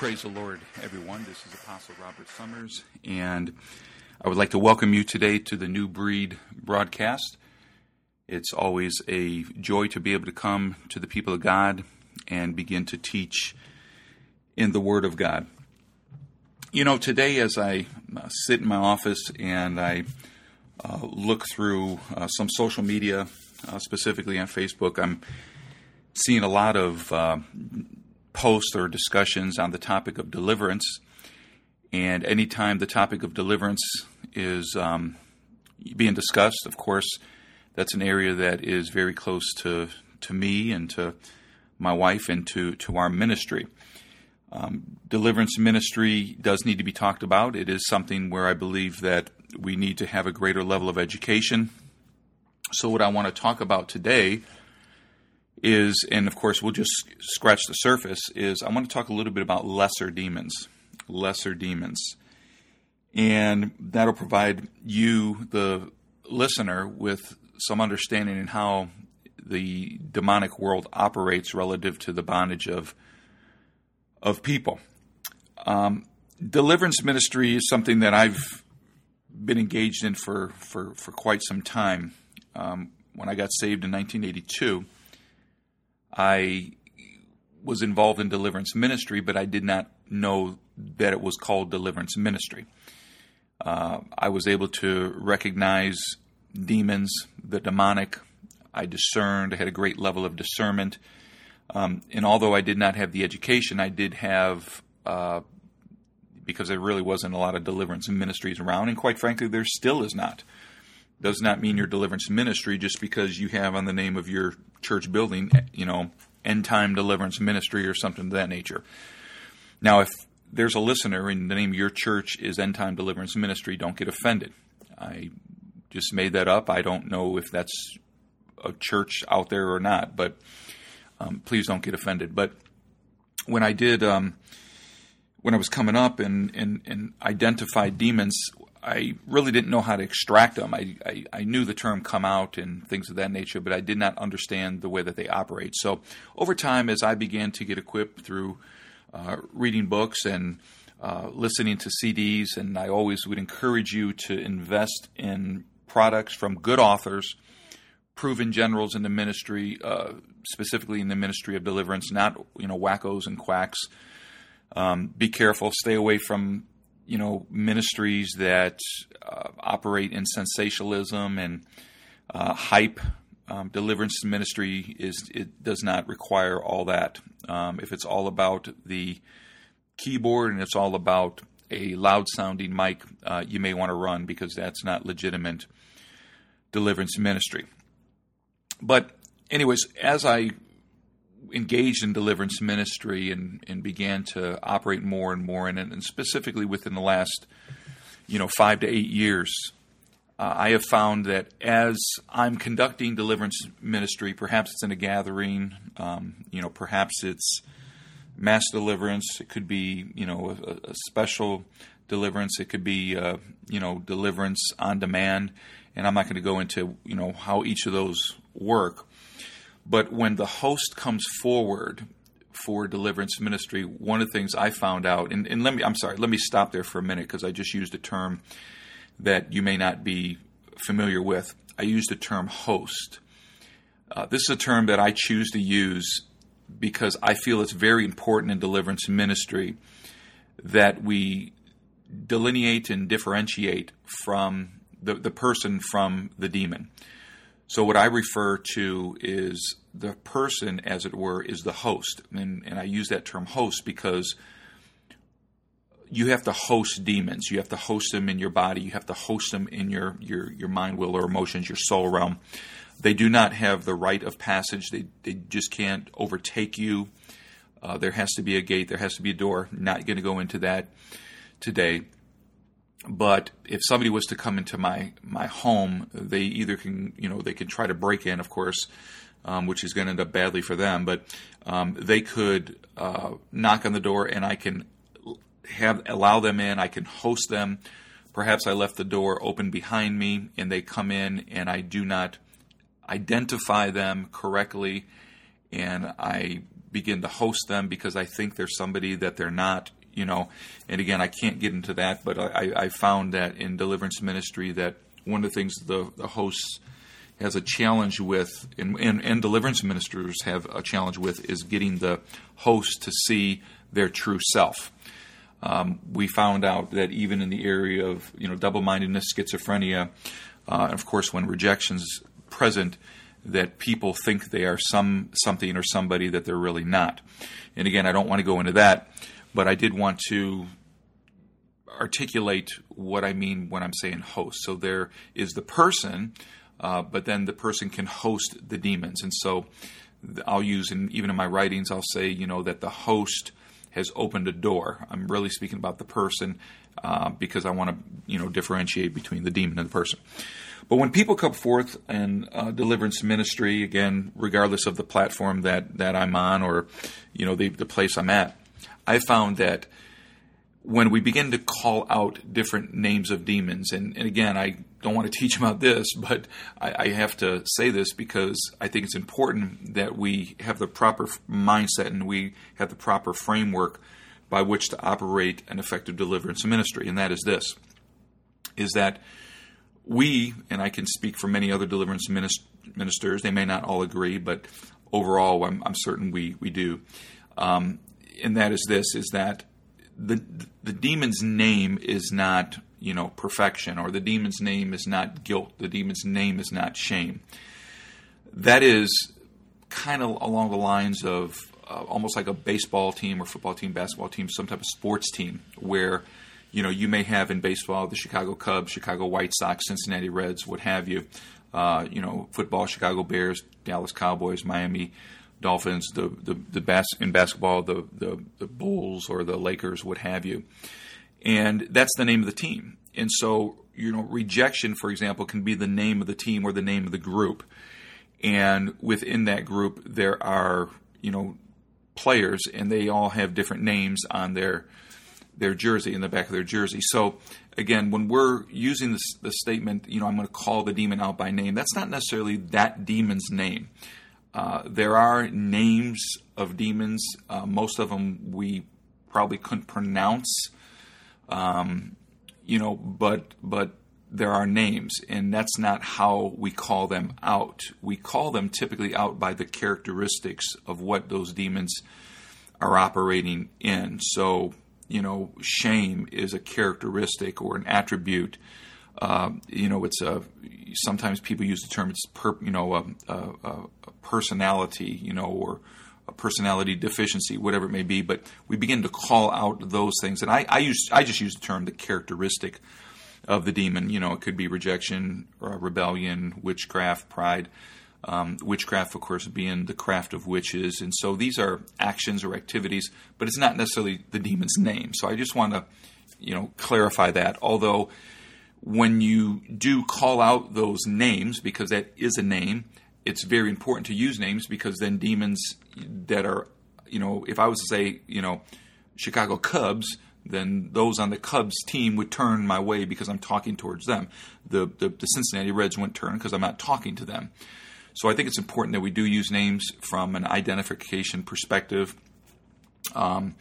Praise the Lord, everyone. This is Apostle Robert Summers, and I would like to welcome you today to the New Breed broadcast. It's always a joy to be able to come to the people of God and begin to teach in the Word of God. You know, today as I uh, sit in my office and I uh, look through uh, some social media, uh, specifically on Facebook, I'm seeing a lot of uh, posts or discussions on the topic of deliverance. And anytime the topic of deliverance is um, being discussed, of course, that's an area that is very close to, to me and to my wife and to, to our ministry. Um, deliverance ministry does need to be talked about. It is something where I believe that we need to have a greater level of education. So, what I want to talk about today is, and of course, we'll just scratch the surface, is I want to talk a little bit about lesser demons. Lesser demons. And that'll provide you, the listener, with some understanding in how the demonic world operates relative to the bondage of, of people. Um, deliverance ministry is something that I've been engaged in for, for, for quite some time. Um, when I got saved in 1982, I was involved in deliverance ministry, but I did not know that it was called deliverance ministry. Uh, I was able to recognize demons, the demonic. I discerned, I had a great level of discernment. Um, and although I did not have the education, I did have, uh, because there really wasn't a lot of deliverance ministries around, and quite frankly, there still is not. Does not mean your deliverance ministry just because you have on the name of your church building, you know, end time deliverance ministry or something of that nature. Now, if there's a listener and the name of your church is End Time Deliverance Ministry, don't get offended. I just made that up. I don't know if that's a church out there or not, but um, please don't get offended. But when I did, um, when I was coming up and, and, and identified demons, I really didn't know how to extract them. I, I, I, knew the term come out and things of that nature, but I did not understand the way that they operate. So over time, as I began to get equipped through uh, reading books and uh, listening to CDs, and I always would encourage you to invest in products from good authors, proven generals in the ministry, uh, specifically in the ministry of deliverance, not you know wackos and quacks. Um, be careful. Stay away from you know ministries that uh, operate in sensationalism and uh, hype. Um, deliverance ministry is it does not require all that. Um, if it's all about the keyboard and it's all about a loud sounding mic, uh, you may want to run because that's not legitimate deliverance ministry. But, anyways, as I engaged in deliverance ministry and, and began to operate more and more in it, and specifically within the last, you know, five to eight years, uh, I have found that as I'm conducting deliverance ministry, perhaps it's in a gathering, um, you know, perhaps it's mass deliverance, it could be, you know, a, a special deliverance, it could be, uh, you know, deliverance on demand, and I'm not going to go into, you know, how each of those work. But when the host comes forward for deliverance ministry, one of the things I found out, and, and let me, I'm sorry, let me stop there for a minute because I just used a term that you may not be familiar with. I used the term host. Uh, this is a term that I choose to use because I feel it's very important in deliverance ministry that we delineate and differentiate from the, the person from the demon. So what I refer to is the person, as it were, is the host, and, and I use that term host because you have to host demons. You have to host them in your body. You have to host them in your your your mind, will, or emotions, your soul realm. They do not have the right of passage. They they just can't overtake you. Uh, there has to be a gate. There has to be a door. Not going to go into that today. But if somebody was to come into my my home, they either can you know they can try to break in, of course, um, which is going to end up badly for them. But um, they could uh, knock on the door, and I can have allow them in. I can host them. Perhaps I left the door open behind me, and they come in, and I do not identify them correctly, and I begin to host them because I think they're somebody that they're not. You know, and again, I can't get into that, but I, I found that in deliverance ministry that one of the things the, the hosts has a challenge with, and, and, and, deliverance ministers have a challenge with, is getting the host to see their true self. Um, we found out that even in the area of you know double-mindedness, schizophrenia, uh, and of course when rejection's present, that people think they are some something or somebody that they're really not. And again, I don't want to go into that, but I did want to articulate what I mean when I'm saying host. So there is the person, uh, but then the person can host the demons. And so I'll use, in, even in my writings, I'll say, you know, that the host has opened a door. I'm really speaking about the person uh, because I want to, you know, differentiate between the demon and the person. But when people come forth in uh, deliverance ministry, again, regardless of the platform that, that I'm on or, you know, the, the place I'm at, I found that when we begin to call out different names of demons, and, and again, I don't want to teach about this, but I, I, have to say this because I think it's important that we have the proper mindset and we have the proper framework by which to operate an effective deliverance ministry, and that is this: is that we, and I can speak for many other deliverance ministers, they may not all agree, but overall, I'm, I'm certain we, we do. Um, and that is this: is that the the demon's name is not you know perfection, or the demon's name is not guilt. The demon's name is not shame. That is kind of along the lines of uh, almost like a baseball team or football team, basketball team, some type of sports team where you know, you may have in baseball the Chicago Cubs, Chicago White Sox, Cincinnati Reds, what have you. Uh, you know, football, Chicago Bears, Dallas Cowboys, Miami Dolphins, the the, the bas- in basketball, the, the the Bulls or the Lakers, what have you. And that's the name of the team. And so, you know, rejection, for example, can be the name of the team or the name of the group. And within that group, there are, you know, players, and they all have different names on their their jersey in the back of their jersey. So again, when we're using this, the statement, you know, I'm going to call the demon out by name, that's not necessarily that demon's name. Uh, there are names of demons. Uh, most of them we probably couldn't pronounce, um, you know, but but there are names, and that's not how we call them out. We call them typically out by the characteristics of what those demons are operating in. So you know, shame is a characteristic or an attribute. Uh, you know, it's a sometimes people use the term it's per, you know a, a, a, personality, you know, or a personality deficiency, whatever it may be. But we begin to call out those things, and I, I use I just use the term the characteristic of the demon. You know, it could be rejection, rebellion, witchcraft, pride. Um, witchcraft, of course, being the craft of witches. And so these are actions or activities, but it's not necessarily the demon's name. So I just want to, you know, clarify that. Although when you do call out those names, because that is a name, it's very important to use names because then demons that are, you know, if I was to say, you know, Chicago Cubs, then those on the Cubs team would turn my way because I'm talking towards them. The the, the Cincinnati Reds wouldn't turn because I'm not talking to them. So I think it's important that we do use names from an identification perspective. Um,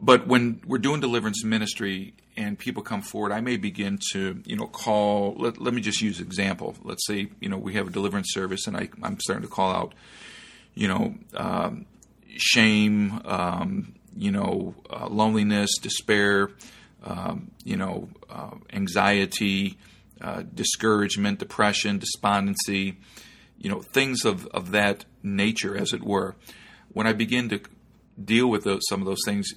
but when we're doing deliverance ministry and people come forward, I may begin to, you know, call. Let, let me just use example. Let's say, you know, we have a deliverance service, and I, am starting to call out, you know, um, shame, um, you know, uh, loneliness, despair, um, you know, uh, anxiety, uh, discouragement, depression, despondency you know, things of, of that nature, as it were. When I begin to deal with those, some of those things,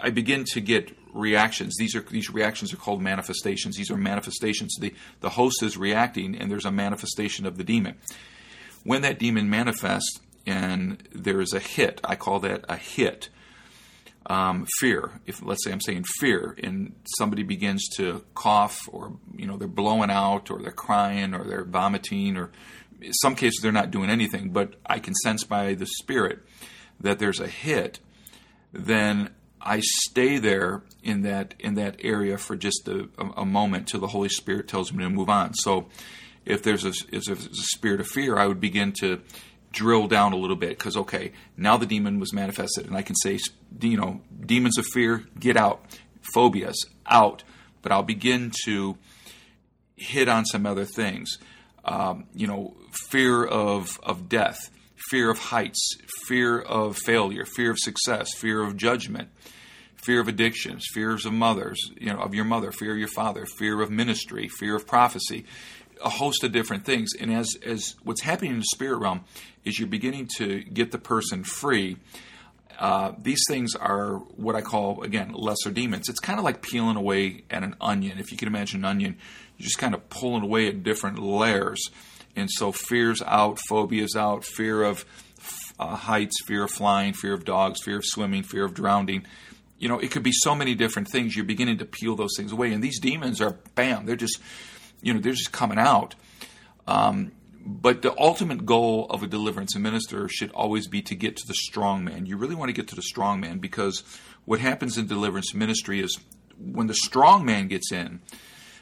I begin to get reactions. These are these reactions are called manifestations. These are manifestations. The the host is reacting, and there's a manifestation of the demon. When that demon manifests, and there is a hit, I call that a hit um, fear. If let's say I'm saying fear, and somebody begins to cough, or you know they're blowing out, or they're crying, or they're vomiting, or in some cases they're not doing anything, but I can sense by the spirit that there's a hit, then I stay there in that in that area for just a, a moment till the Holy Spirit tells me to move on. So if there's a, if there's a spirit of fear, I would begin to drill down a little bit because okay, now the demon was manifested, and I can say, you know, demons of fear, get out, phobias out. But I'll begin to hit on some other things. Um, you know, fear of of death, fear of heights, fear of failure, fear of success, fear of judgment, fear of addictions, fears of mothers, you know, of your mother, fear of your father, fear of ministry, fear of prophecy a host of different things. And as as what's happening in the spirit realm is you're beginning to get the person free. Uh, these things are what I call again lesser demons. It's kind of like peeling away at an onion. If you can imagine an onion, you're just kind of pulling away at different layers. And so fears out, phobias out, fear of uh, heights, fear of flying, fear of dogs, fear of swimming, fear of drowning. You know, it could be so many different things. You're beginning to peel those things away, and these demons are bam. They're just you know, they're just coming out. Um, but the ultimate goal of a deliverance minister should always be to get to the strong man. You really want to get to the strong man because what happens in deliverance ministry is when the strong man gets in,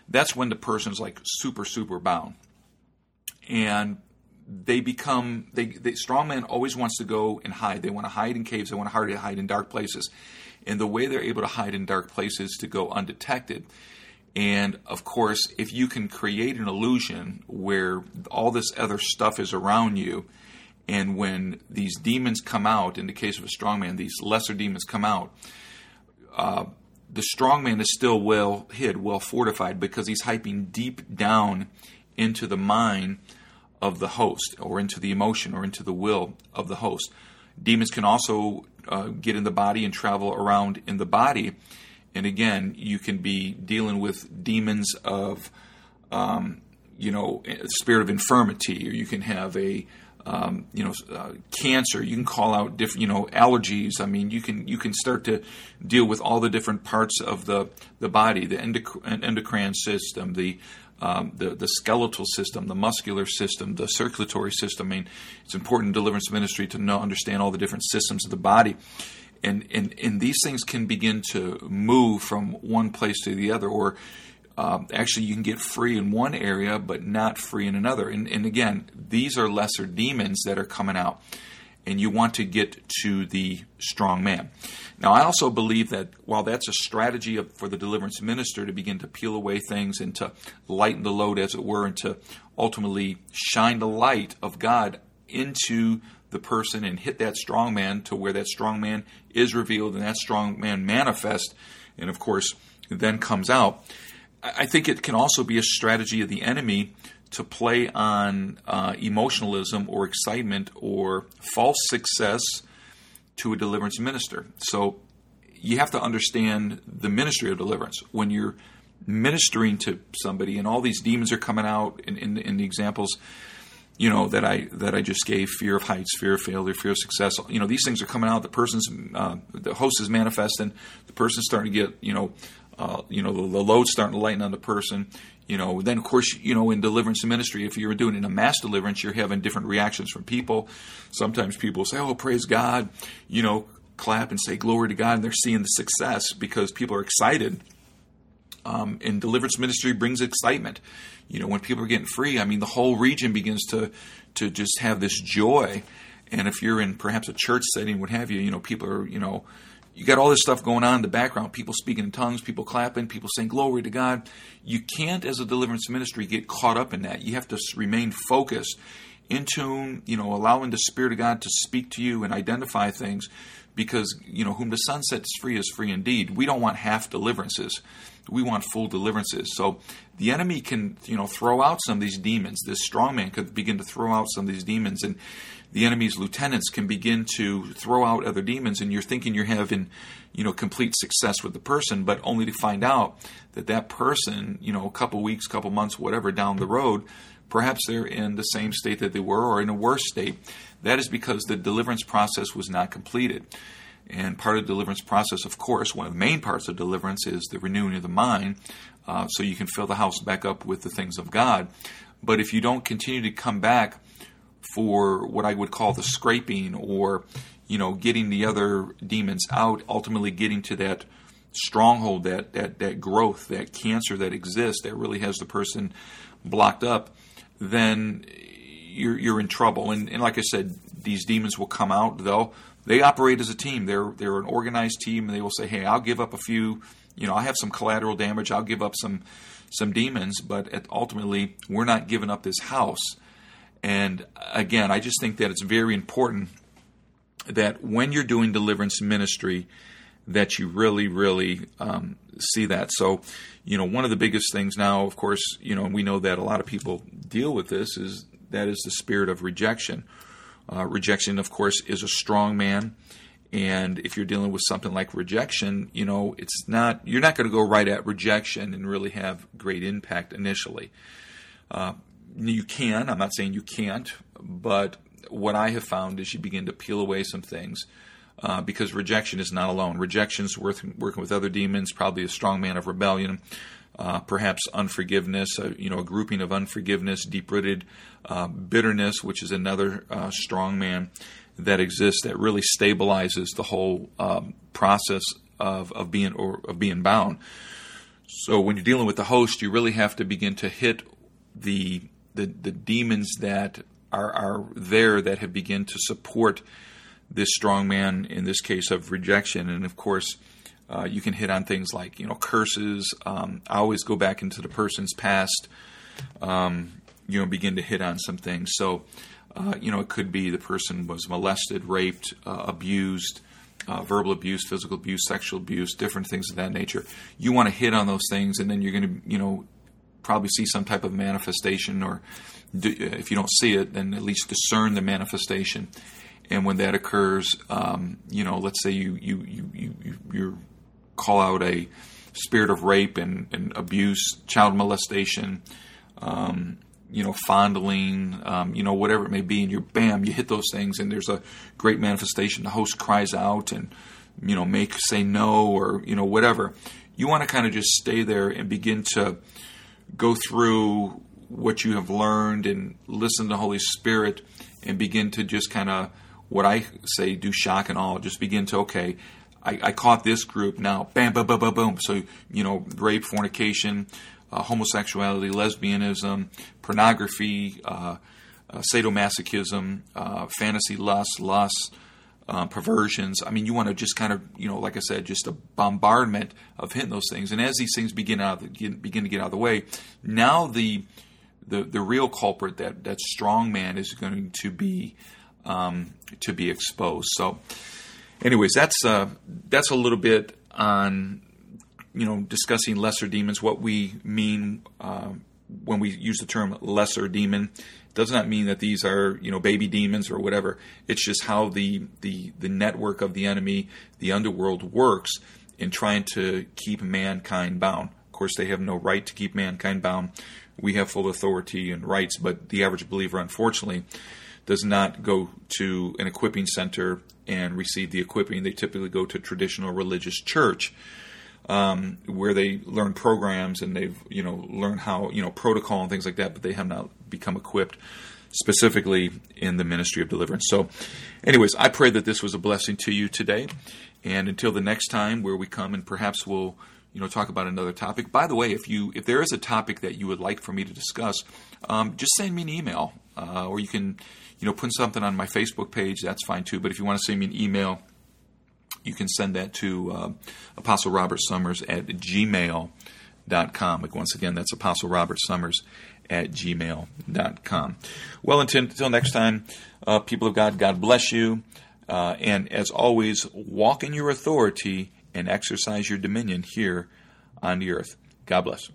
that's when the person's like super, super bound. And they become, they, strong man always wants to go and hide. They want to hide in caves, they want to hide in dark places. And the way they're able to hide in dark places to go undetected and of course, if you can create an illusion where all this other stuff is around you, and when these demons come out, in the case of a strongman, these lesser demons come out, uh, the strongman is still well hid, well fortified, because he's hyping deep down into the mind of the host, or into the emotion, or into the will of the host. Demons can also uh, get in the body and travel around in the body and again, you can be dealing with demons of, um, you know, spirit of infirmity, or you can have a, um, you know, uh, cancer. You can call out different, you know, allergies. I mean, you can you can start to deal with all the different parts of the the body, the endocrine system, the um, the, the skeletal system, the muscular system, the circulatory system. I mean, it's important in deliverance ministry to know, understand all the different systems of the body and, and, and these things can begin to move from one place to the other, or uh, actually you can get free in one area but not free in another. And, and again, these are lesser demons that are coming out, and you want to get to the strong man. Now, I also believe that while that's a strategy of, for the deliverance minister to begin to peel away things and to lighten the load, as it were, and to ultimately shine the light of God into the person and hit that strong man to where that strong man is revealed and that strong man manifests and of course then comes out i think it can also be a strategy of the enemy to play on uh, emotionalism or excitement or false success to a deliverance minister so you have to understand the ministry of deliverance when you're ministering to somebody and all these demons are coming out in, in, in the examples you know that I that I just gave fear of heights, fear of failure, fear of success. You know these things are coming out. The person's uh, the host is manifesting. The person's starting to get you know uh, you know the, the load's starting to lighten on the person. You know then of course you know in deliverance ministry, if you're doing in a mass deliverance, you're having different reactions from people. Sometimes people say, "Oh, praise God," you know, clap and say glory to God, and they're seeing the success because people are excited. Um, and deliverance ministry brings excitement you know, when people are getting free, I mean, the whole region begins to to just have this joy. And if you're in perhaps a church setting, what have you, you know, people are, you know, you got all this stuff going on in the background, people speaking in tongues, people clapping, people saying glory to God. You can't, as a deliverance ministry, get caught up in that. You have to remain focused, in tune, you know, allowing the Spirit of God to speak to you and identify things because, you know, whom the Son sets free is free indeed. We don't want half deliverances we want full deliverances. So the enemy can, you know, throw out some of these demons. This strong man could begin to throw out some of these demons, and the enemy's lieutenants can begin to throw out other demons. And you're thinking you're having, you know, complete success with the person, but only to find out that that person, you know, a couple weeks, couple months, whatever down the road, perhaps they're in the same state that they were or in a worse state. That is because the deliverance process was not completed. And part of the deliverance process, of course, one of the main parts of deliverance is the renewing of the mind, uh, so you can fill the house back up with the things of God. But if you don't continue to come back for what I would call the scraping or, you know, getting the other demons out, ultimately getting to that stronghold, that, that, that growth, that cancer that exists that really has the person blocked up, then you're you're in trouble. And, and like I said, these demons will come out. They'll they operate as a team. They're they're an organized team, and they will say, "Hey, I'll give up a few. You know, I have some collateral damage. I'll give up some some demons, but ultimately, we're not giving up this house." And again, I just think that it's very important that when you're doing deliverance ministry, that you really, really um, see that. So, you know, one of the biggest things now, of course, you know, we know that a lot of people deal with this is that is the spirit of rejection. Uh, rejection, of course, is a strong man. And if you're dealing with something like rejection, you know, it's not, you're not going to go right at rejection and really have great impact initially. Uh, you can, I'm not saying you can't, but what I have found is you begin to peel away some things uh, because rejection is not alone. Rejection's is working with other demons, probably a strong man of rebellion, uh, perhaps unforgiveness, uh, you know, a grouping of unforgiveness, deep-rooted uh, bitterness, which is another uh, strong man that exists that really stabilizes the whole um, process of, of being or of being bound. So when you're dealing with the host, you really have to begin to hit the the, the demons that are, are there that have begun to support this strong man in this case of rejection. And of course, uh, you can hit on things like you know curses. Um, I always go back into the person's past. Um, you know, begin to hit on some things. So, uh, you know, it could be the person was molested, raped, uh, abused, uh, verbal abuse, physical abuse, sexual abuse, different things of that nature. You want to hit on those things, and then you're going to, you know, probably see some type of manifestation, or do, if you don't see it, then at least discern the manifestation. And when that occurs, um, you know, let's say you you you you you call out a spirit of rape and, and abuse, child molestation, um, you know, fondling, um, you know, whatever it may be, and you're bam, you hit those things, and there's a great manifestation. The host cries out and you know make say no or you know whatever. You want to kind of just stay there and begin to go through what you have learned and listen to the Holy Spirit and begin to just kind of what I say do shock and all. Just begin to okay. I, I caught this group now. Bam, bam, bam, bam, boom. So you know, rape, fornication, uh, homosexuality, lesbianism, pornography, uh, uh, sadomasochism, uh, fantasy lust, lust, uh, perversions. I mean, you want to just kind of, you know, like I said, just a bombardment of hitting those things. And as these things begin out, begin to get out of the way, now the the the real culprit, that that strong man, is going to be um, to be exposed. So, anyways, that's uh, that's a little bit on you know discussing lesser demons. What we mean uh, when we use the term lesser demon does not mean that these are you know baby demons or whatever. It's just how the the the network of the enemy, the underworld, works in trying to keep mankind bound. Of course, they have no right to keep mankind bound. We have full authority and rights, but the average believer, unfortunately, does not go to an equipping center and receive the equipping. They typically go to traditional religious church. Um, where they learn programs and they've you know learned how you know protocol and things like that, but they have not become equipped specifically in the ministry of deliverance. So, anyways, I pray that this was a blessing to you today, and until the next time where we come and perhaps we'll you know talk about another topic. By the way, if you if there is a topic that you would like for me to discuss, um, just send me an email, uh, or you can you know, put something on my Facebook page, that's fine too. But if you want to send me an email, you can send that to uh, Apostle Robert Summers at gmail.com. Like once again, that's Apostle Robert Summers at gmail.com. Well, until, until next time, uh, people of God, God bless you. Uh, and as always, walk in your authority and exercise your dominion here on the earth. God bless.